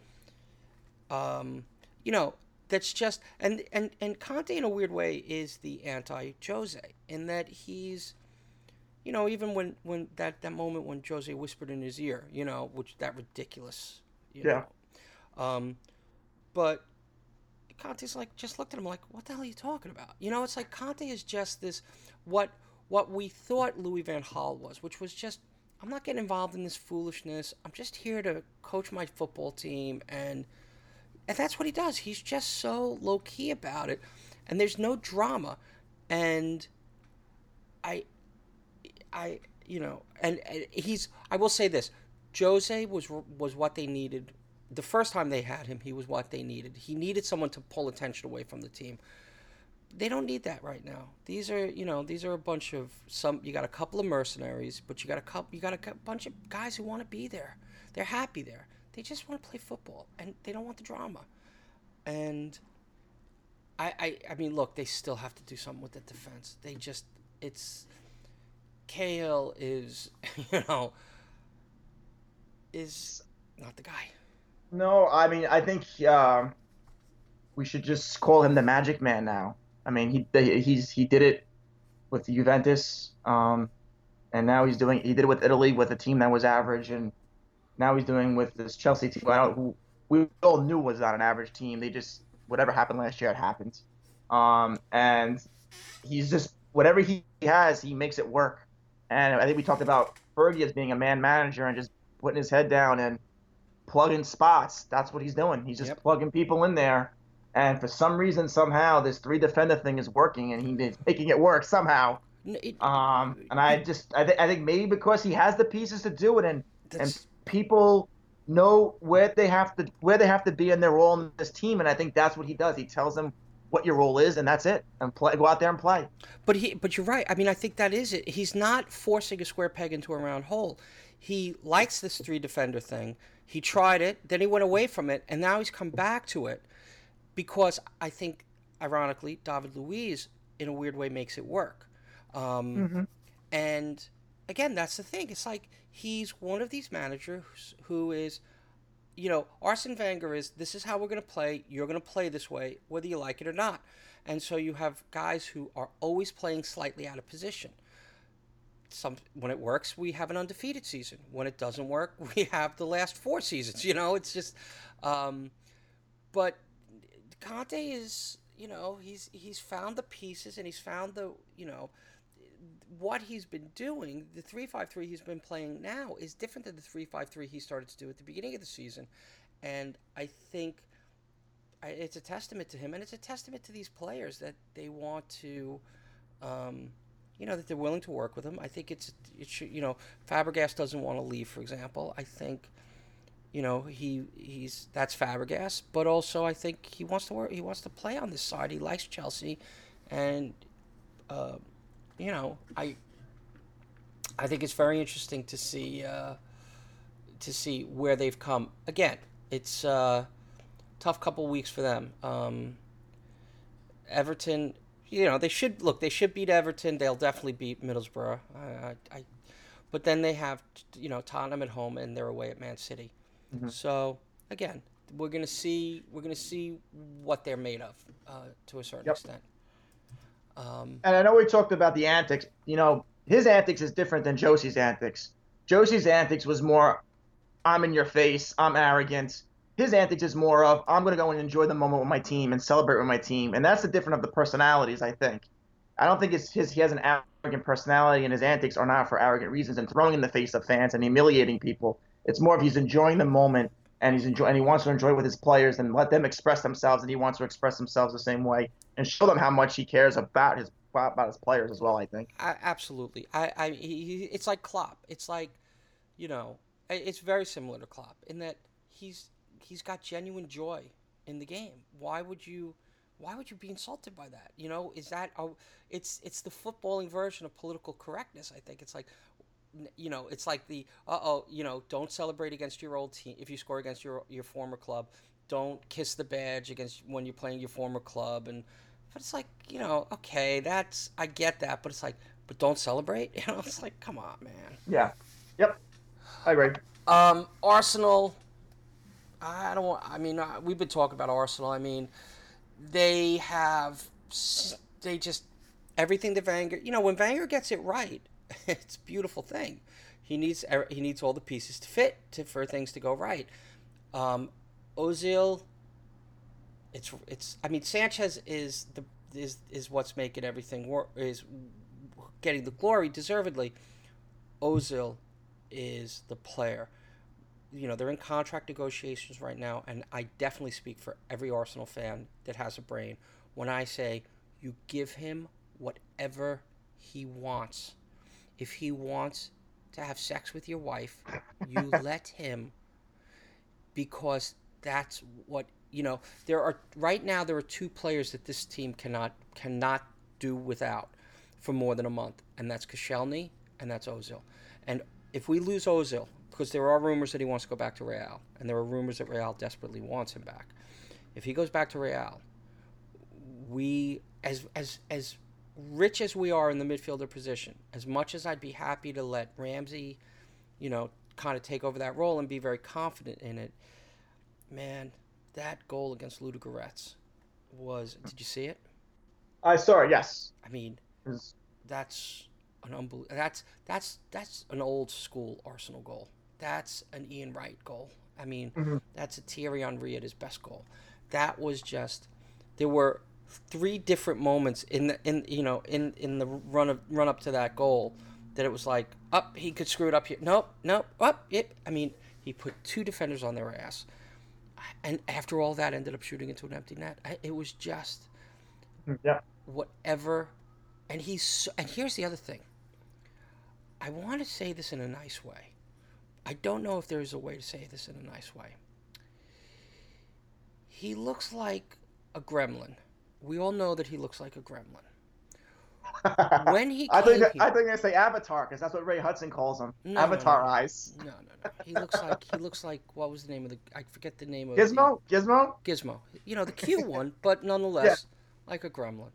um, you know, that's just and and and Conte in a weird way is the anti Jose in that he's, you know, even when when that that moment when Jose whispered in his ear, you know, which that ridiculous, you Yeah. know, um, but. Conte's like just looked at him like, "What the hell are you talking about?" You know, it's like Conte is just this, what what we thought Louis Van Gaal was, which was just, I'm not getting involved in this foolishness. I'm just here to coach my football team, and and that's what he does. He's just so low key about it, and there's no drama, and I, I, you know, and, and he's. I will say this: Jose was was what they needed. The first time they had him, he was what they needed. He needed someone to pull attention away from the team they don't need that right now. These are, you know, these are a bunch of some. You got a couple of mercenaries, but you got a couple. You got a bunch of guys who want to be there. They're happy there. They just want to play football, and they don't want the drama. And I, I, I mean, look, they still have to do something with the defense. They just, it's, Cahill is, you know, is not the guy. No, I mean I think um, we should just call him the Magic Man now. I mean he he's he did it with Juventus, um, and now he's doing he did it with Italy with a team that was average, and now he's doing with this Chelsea team who we all knew was not an average team. They just whatever happened last year, it happened, um, and he's just whatever he has, he makes it work. And I think we talked about Fergie as being a man manager and just putting his head down and plugging spots. That's what he's doing. He's just yep. plugging people in there. And for some reason, somehow, this three defender thing is working, and he's making it work somehow. Um, and I just, I, th- I think maybe because he has the pieces to do it, and and people know where they have to where they have to be in their role in this team, and I think that's what he does. He tells them what your role is, and that's it. And play, go out there and play. But he, but you're right. I mean, I think that is it. He's not forcing a square peg into a round hole. He likes this three defender thing. He tried it, then he went away from it, and now he's come back to it because I think, ironically, David Luiz, in a weird way, makes it work. Um, mm-hmm. And again, that's the thing. It's like he's one of these managers who is, you know, Arsene Wenger is this is how we're going to play. You're going to play this way, whether you like it or not. And so you have guys who are always playing slightly out of position. Some when it works, we have an undefeated season. When it doesn't work, we have the last four seasons. You know, it's just. Um, but Conte is, you know, he's he's found the pieces and he's found the, you know, what he's been doing, the 353 he's been playing now is different than the 353 he started to do at the beginning of the season. And I think it's a testament to him, and it's a testament to these players that they want to, um, you know, that they're willing to work with him. I think it's, it should, you know, Fabregas doesn't want to leave, for example. I think, you know, he he's that's Fabregas, but also I think he wants to work, he wants to play on this side. He likes Chelsea, and. Uh, you know, I I think it's very interesting to see uh, to see where they've come. Again, it's a uh, tough couple weeks for them. Um, Everton, you know, they should look. They should beat Everton. They'll definitely beat Middlesbrough. I, I, I but then they have you know Tottenham at home and they're away at Man City. Mm-hmm. So again, we're gonna see we're gonna see what they're made of uh, to a certain yep. extent. Um, and I know we talked about the antics. You know, his antics is different than Jose's antics. Jose's antics was more, I'm in your face, I'm arrogant. His antics is more of, I'm going to go and enjoy the moment with my team and celebrate with my team. And that's the difference of the personalities, I think. I don't think it's his, he has an arrogant personality and his antics are not for arrogant reasons and throwing in the face of fans and humiliating people. It's more of he's enjoying the moment and he's enjoy and he wants to enjoy with his players and let them express themselves and he wants to express themselves the same way and show them how much he cares about his about his players as well. I think. I, absolutely. I, I he, it's like Klopp. It's like, you know, it's very similar to Klopp in that he's he's got genuine joy in the game. Why would you? Why would you be insulted by that? You know, is that oh, it's it's the footballing version of political correctness. I think it's like, you know, it's like the uh oh, you know, don't celebrate against your old team if you score against your your former club don't kiss the badge against when you're playing your former club and but it's like you know okay that's i get that but it's like but don't celebrate you know it's like come on man yeah yep i agree um arsenal i don't i mean uh, we've been talking about arsenal i mean they have they just everything that Wenger you know when Wenger gets it right it's a beautiful thing he needs he needs all the pieces to fit to, for things to go right um, Ozil, it's it's. I mean, Sanchez is the is is what's making everything work is getting the glory deservedly. Ozil is the player. You know, they're in contract negotiations right now, and I definitely speak for every Arsenal fan that has a brain when I say you give him whatever he wants. If he wants to have sex with your wife, you let him because that's what you know. There are right now there are two players that this team cannot cannot do without for more than a month, and that's Koscielny and that's Ozil. And if we lose Ozil, because there are rumors that he wants to go back to Real, and there are rumors that Real desperately wants him back. If he goes back to Real, we as as as rich as we are in the midfielder position, as much as I'd be happy to let Ramsey, you know, kind of take over that role and be very confident in it, man, that goal against Ludogorets was. Did you see it? I saw it. Yes. I mean, that's an unbelievable. That's that's that's an old school Arsenal goal. That's an Ian Wright goal. I mean, mm-hmm. that's a Thierry Henry at his best goal. That was just. There were three different moments in the in you know in in the run of run up to that goal that it was like, up, he could screw it up here. Nope, nope, up, yep. I mean, he put two defenders on their ass. And after all that, ended up shooting into an empty net. I, it was just yeah. whatever. And he's so, and here's the other thing. I want to say this in a nice way. I don't know if there is a way to say this in a nice way. He looks like a gremlin. We all know that he looks like a gremlin. when he I think came I think they say Avatar because that's what Ray Hudson calls him. No, no, Avatar no. eyes. No, no, no. He looks like he looks like what was the name of the? I forget the name of the- Gizmo, Gizmo. Gizmo. You know, the cute one, but nonetheless, like a gremlin.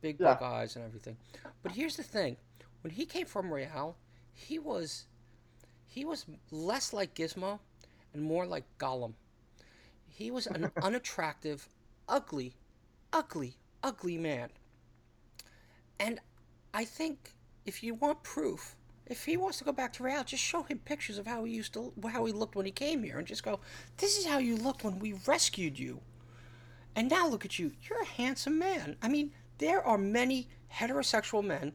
Big Yeah. bug eyes and everything. But here's the thing. When he came from Real, he was he was less like Gizmo and more like Gollum. He was an unattractive, ugly, ugly, ugly man. And I think if you want proof, if he wants to go back to Real, just show him pictures of how he used to, how he looked when he came here, and just go, "This is how you looked when we rescued you." And now look at you. You're a handsome man. I mean, there are many heterosexual men.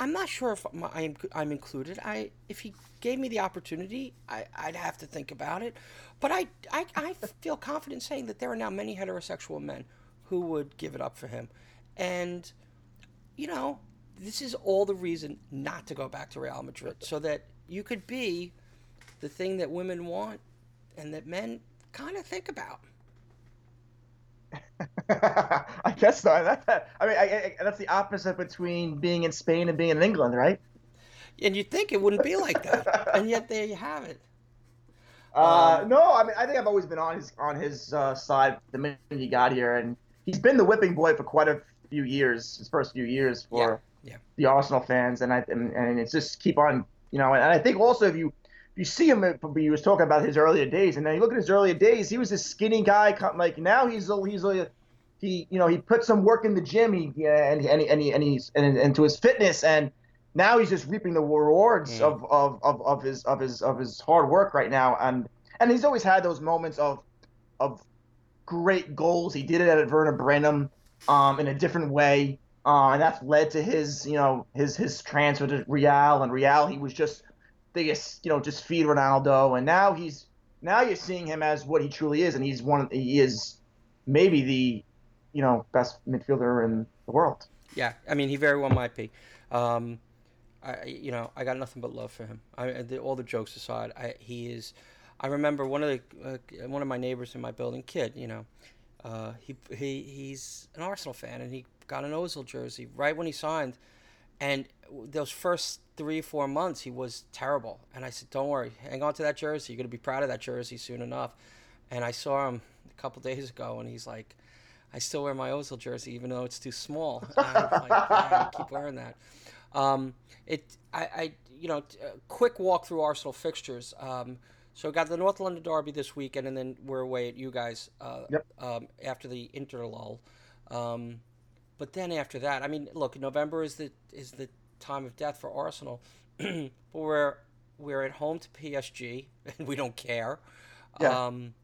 I'm not sure if I'm, I'm, included. I if he gave me the opportunity, I, I'd have to think about it. But I, I, I feel confident saying that there are now many heterosexual men who would give it up for him. And, you know, this is all the reason not to go back to Real Madrid so that you could be the thing that women want and that men kind of think about. I guess that, I mean, I, I, that's the opposite between being in Spain and being in England, right? And you'd think it wouldn't be like that. and yet there you have it. Uh, Um, no, I mean, I think I've always been on his on his uh, side the minute he got here, and he's been the whipping boy for quite a few years, his first few years for Yeah, yeah. the Arsenal fans, and I and, and it's just keep on, you know, and I think also if you you see him, he was talking about his earlier days, and then you look at his earlier days, he was a skinny guy, like now he's a, he's a he you know he put some work in the gym, he yeah, and and he, and, he, and he's and into his fitness and. Now he's just reaping the rewards Mm. of, of, of, of his of his of his hard work right now, and and he's always had those moments of of great goals. He did it at Werder Bremen um, in a different way, uh, and that's led to his you know his his transfer to Real. And Real, he was just they just you know just feed Ronaldo, and now he's now you're seeing him as what he truly is, and he's one he is maybe the you know best midfielder in the world. Yeah, I mean, he very well might be. Um, I, you know, I got nothing but love for him. I, the, all the jokes aside, I, he is. I remember one of the uh, one of my neighbors in my building, kid. You know, uh, he he he's an Arsenal fan, and he got an Ozil jersey right when he signed. And those first three four months, he was terrible. And I said, "Don't worry, hang on to that jersey. You're gonna be proud of that jersey soon enough." And I saw him a couple days ago, and he's like, "I still wear my Ozil jersey, even though it's too small." I like, "Yeah, keep wearing that." Um, it, I, I, you know, quick walk through Arsenal fixtures. Um, so we got the North London Derby this weekend, and then we're away at you guys uh, Yep. um, after the interlull. Um, but then after that, I mean, look, November is the is the time of death for Arsenal. but we're we're at home to PSG, and we don't care. Yeah. Um,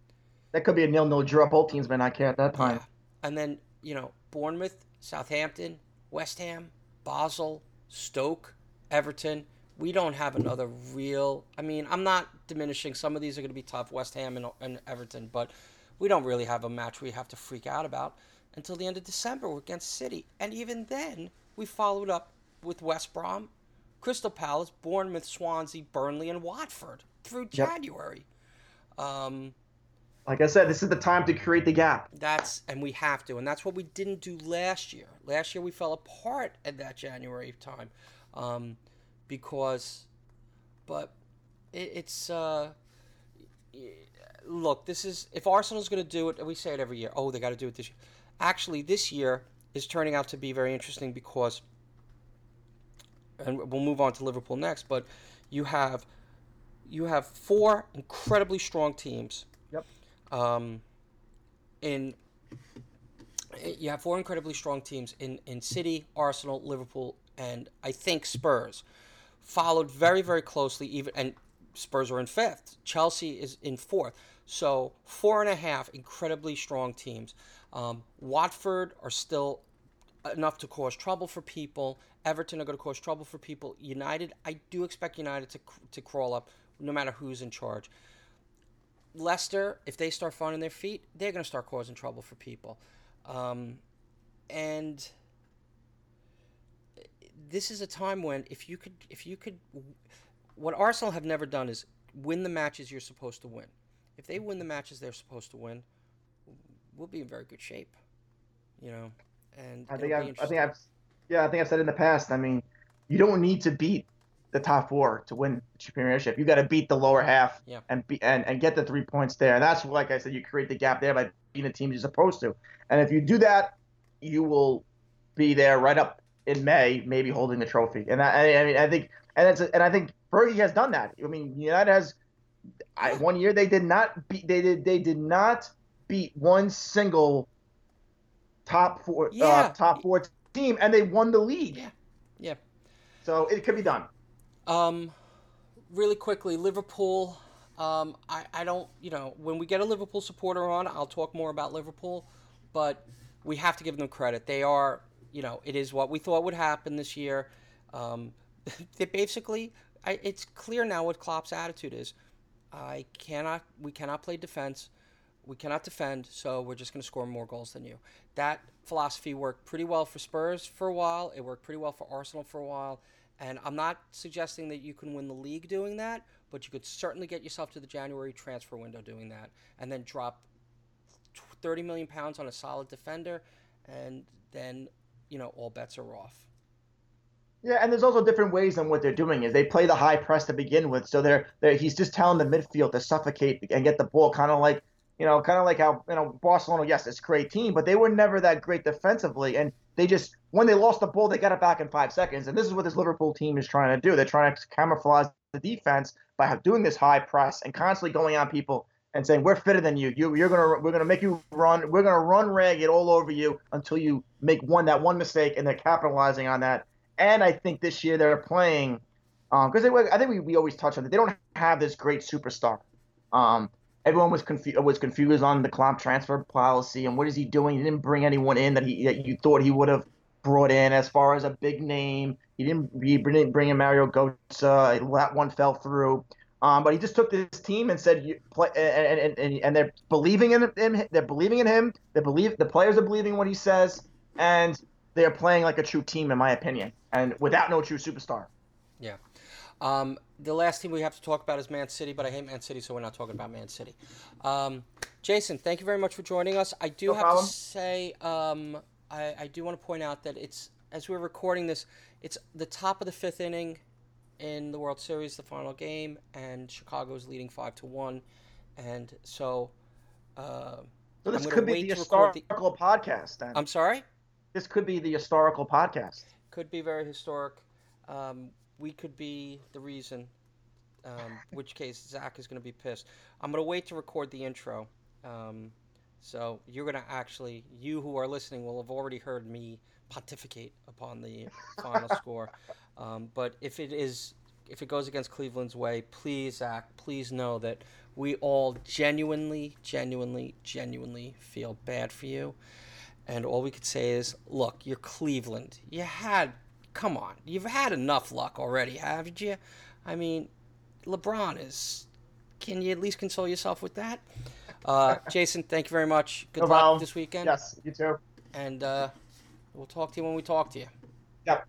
That could be a nil-nil draw. Both teams may not care at that time. yeah. And then, you know, Bournemouth, Southampton, West Ham, Basel, Stoke, Everton. We don't have another real. I mean, I'm not diminishing. Some of these are going to be tough, West Ham and, and Everton, but we don't really have a match we have to freak out about until the end of December against City. And even then, we followed up with West Brom, Crystal Palace, Bournemouth, Swansea, Burnley, and Watford through Yep. January. Um, Like I said, this is the time to create the gap. that's and we have to, and that's what we didn't do last year. Last year we fell apart at that January time, um, because, but it, it's uh, look. This is if Arsenal's going to do it, and we say it every year. Oh, they got to do it this year. Actually, this year is turning out to be very interesting because, and we'll move on to Liverpool next. But you have you have four incredibly strong teams Yep. um, in you have four incredibly strong teams in, in City, Arsenal, Liverpool, and I think Spurs. Followed very, very closely, even and Spurs are in fifth. Chelsea is in fourth. So four and a half incredibly strong teams. Um, Watford are still enough to cause trouble for people. Everton are going to cause trouble for people. United, I do expect United to to crawl up, no matter who's in charge. Leicester, if they start finding their feet, they're going to start causing trouble for people. Um, and this is a time when if you could if you could what Arsenal have never done is win the matches you're supposed to win. If they win the matches they're supposed to win, we'll be in very good shape. You know, and I think I've, I think I've yeah I think I've said in the past. I mean, you don't need to beat the top four to win the premiership. You got to beat the lower half yeah. and be and, and get the three points there. And that's like I said, you create the gap there by being a team you're supposed to. And if you do that, you will be there right up in May, maybe holding the trophy. And I, I mean, I think, and it's, and I think Fergie has done that. I mean, United has. I, one year they did not beat. They did. They did not beat one single top four. Uh, Yeah. Uh, top four team, and they won the league. Yeah. Yeah. So it could be done. Um, really quickly, Liverpool. Um, I, I don't, you know, when we get a Liverpool supporter on, I'll talk more about Liverpool, but we have to give them credit. They are, you know, it is what we thought would happen this year. Um, they basically, I, it's clear now what Klopp's attitude is. I cannot, we cannot play defense. We cannot defend, so we're just going to score more goals than you. That philosophy worked pretty well for Spurs for a while. It worked pretty well for Arsenal for a while. And I'm not suggesting that you can win the league doing that, but you could certainly get yourself to the January transfer window doing that, and then drop 30 million pounds on a solid defender, and then you know all bets are off. Yeah, and there's also different ways on what they're doing. Is they play the high press to begin with, so they're, they're he's just telling the midfield to suffocate and get the ball, kind of like you know, kind of like how you know Barcelona. Yes, it's a great team, but they were never that great defensively, and they just when they lost the ball, they got it back in five seconds. And this is what this Liverpool team is trying to do. They're trying to camouflage the defense by doing this high press and constantly going on people and saying we're fitter than you. You you're gonna we're gonna make you run. We're gonna run ragged all over you until you make one that one mistake, and they're capitalizing on that. And I think this year they're playing because um, I think we, we always touch on it. They don't have this great superstar. Um, everyone was confused was confused on the Klopp transfer policy and what is he doing? He didn't bring anyone in that he that you thought he would have brought in as far as a big name. He didn't he didn't bring in Mario Götze. That one fell through. Um, but he just took this team and said, you play, and, and, and they're believing in him. They're believing in him. They believe the players are believing what he says, and they're playing like a true team, in my opinion, and without no true superstar. Yeah. Um, the last team we have to talk about is Man City, but I hate Man City, so we're not talking about Man City. Um, Jason, thank you very much for joining us. I do No have problem. to say, um, I, I do want to point out that it's as we're recording this, it's the top of the fifth inning in the World Series, the final game, and Chicago is leading five to one, and so. Uh, So this could be the to record the- historical podcast. Then I'm sorry. this could be the historical podcast. could be very historic. Um, we could be the reason. Um, which case Zach is going to be pissed. I'm going to wait to record the intro. Um, so you're going to actually, you who are listening, will have already heard me pontificate upon the final score. Um, but if it is, if it goes against Cleveland's way, please, Zach, please know that we all genuinely, genuinely, genuinely feel bad for you. And all we could say is, look, you're Cleveland. You had, come on, you've had enough luck already, haven't you? I mean, LeBron is. Can you at least console yourself with that? Uh, Jason, thank you very much. Good No luck problem. this weekend. Yes, you too. And uh, we'll talk to you when we talk to you. Yep.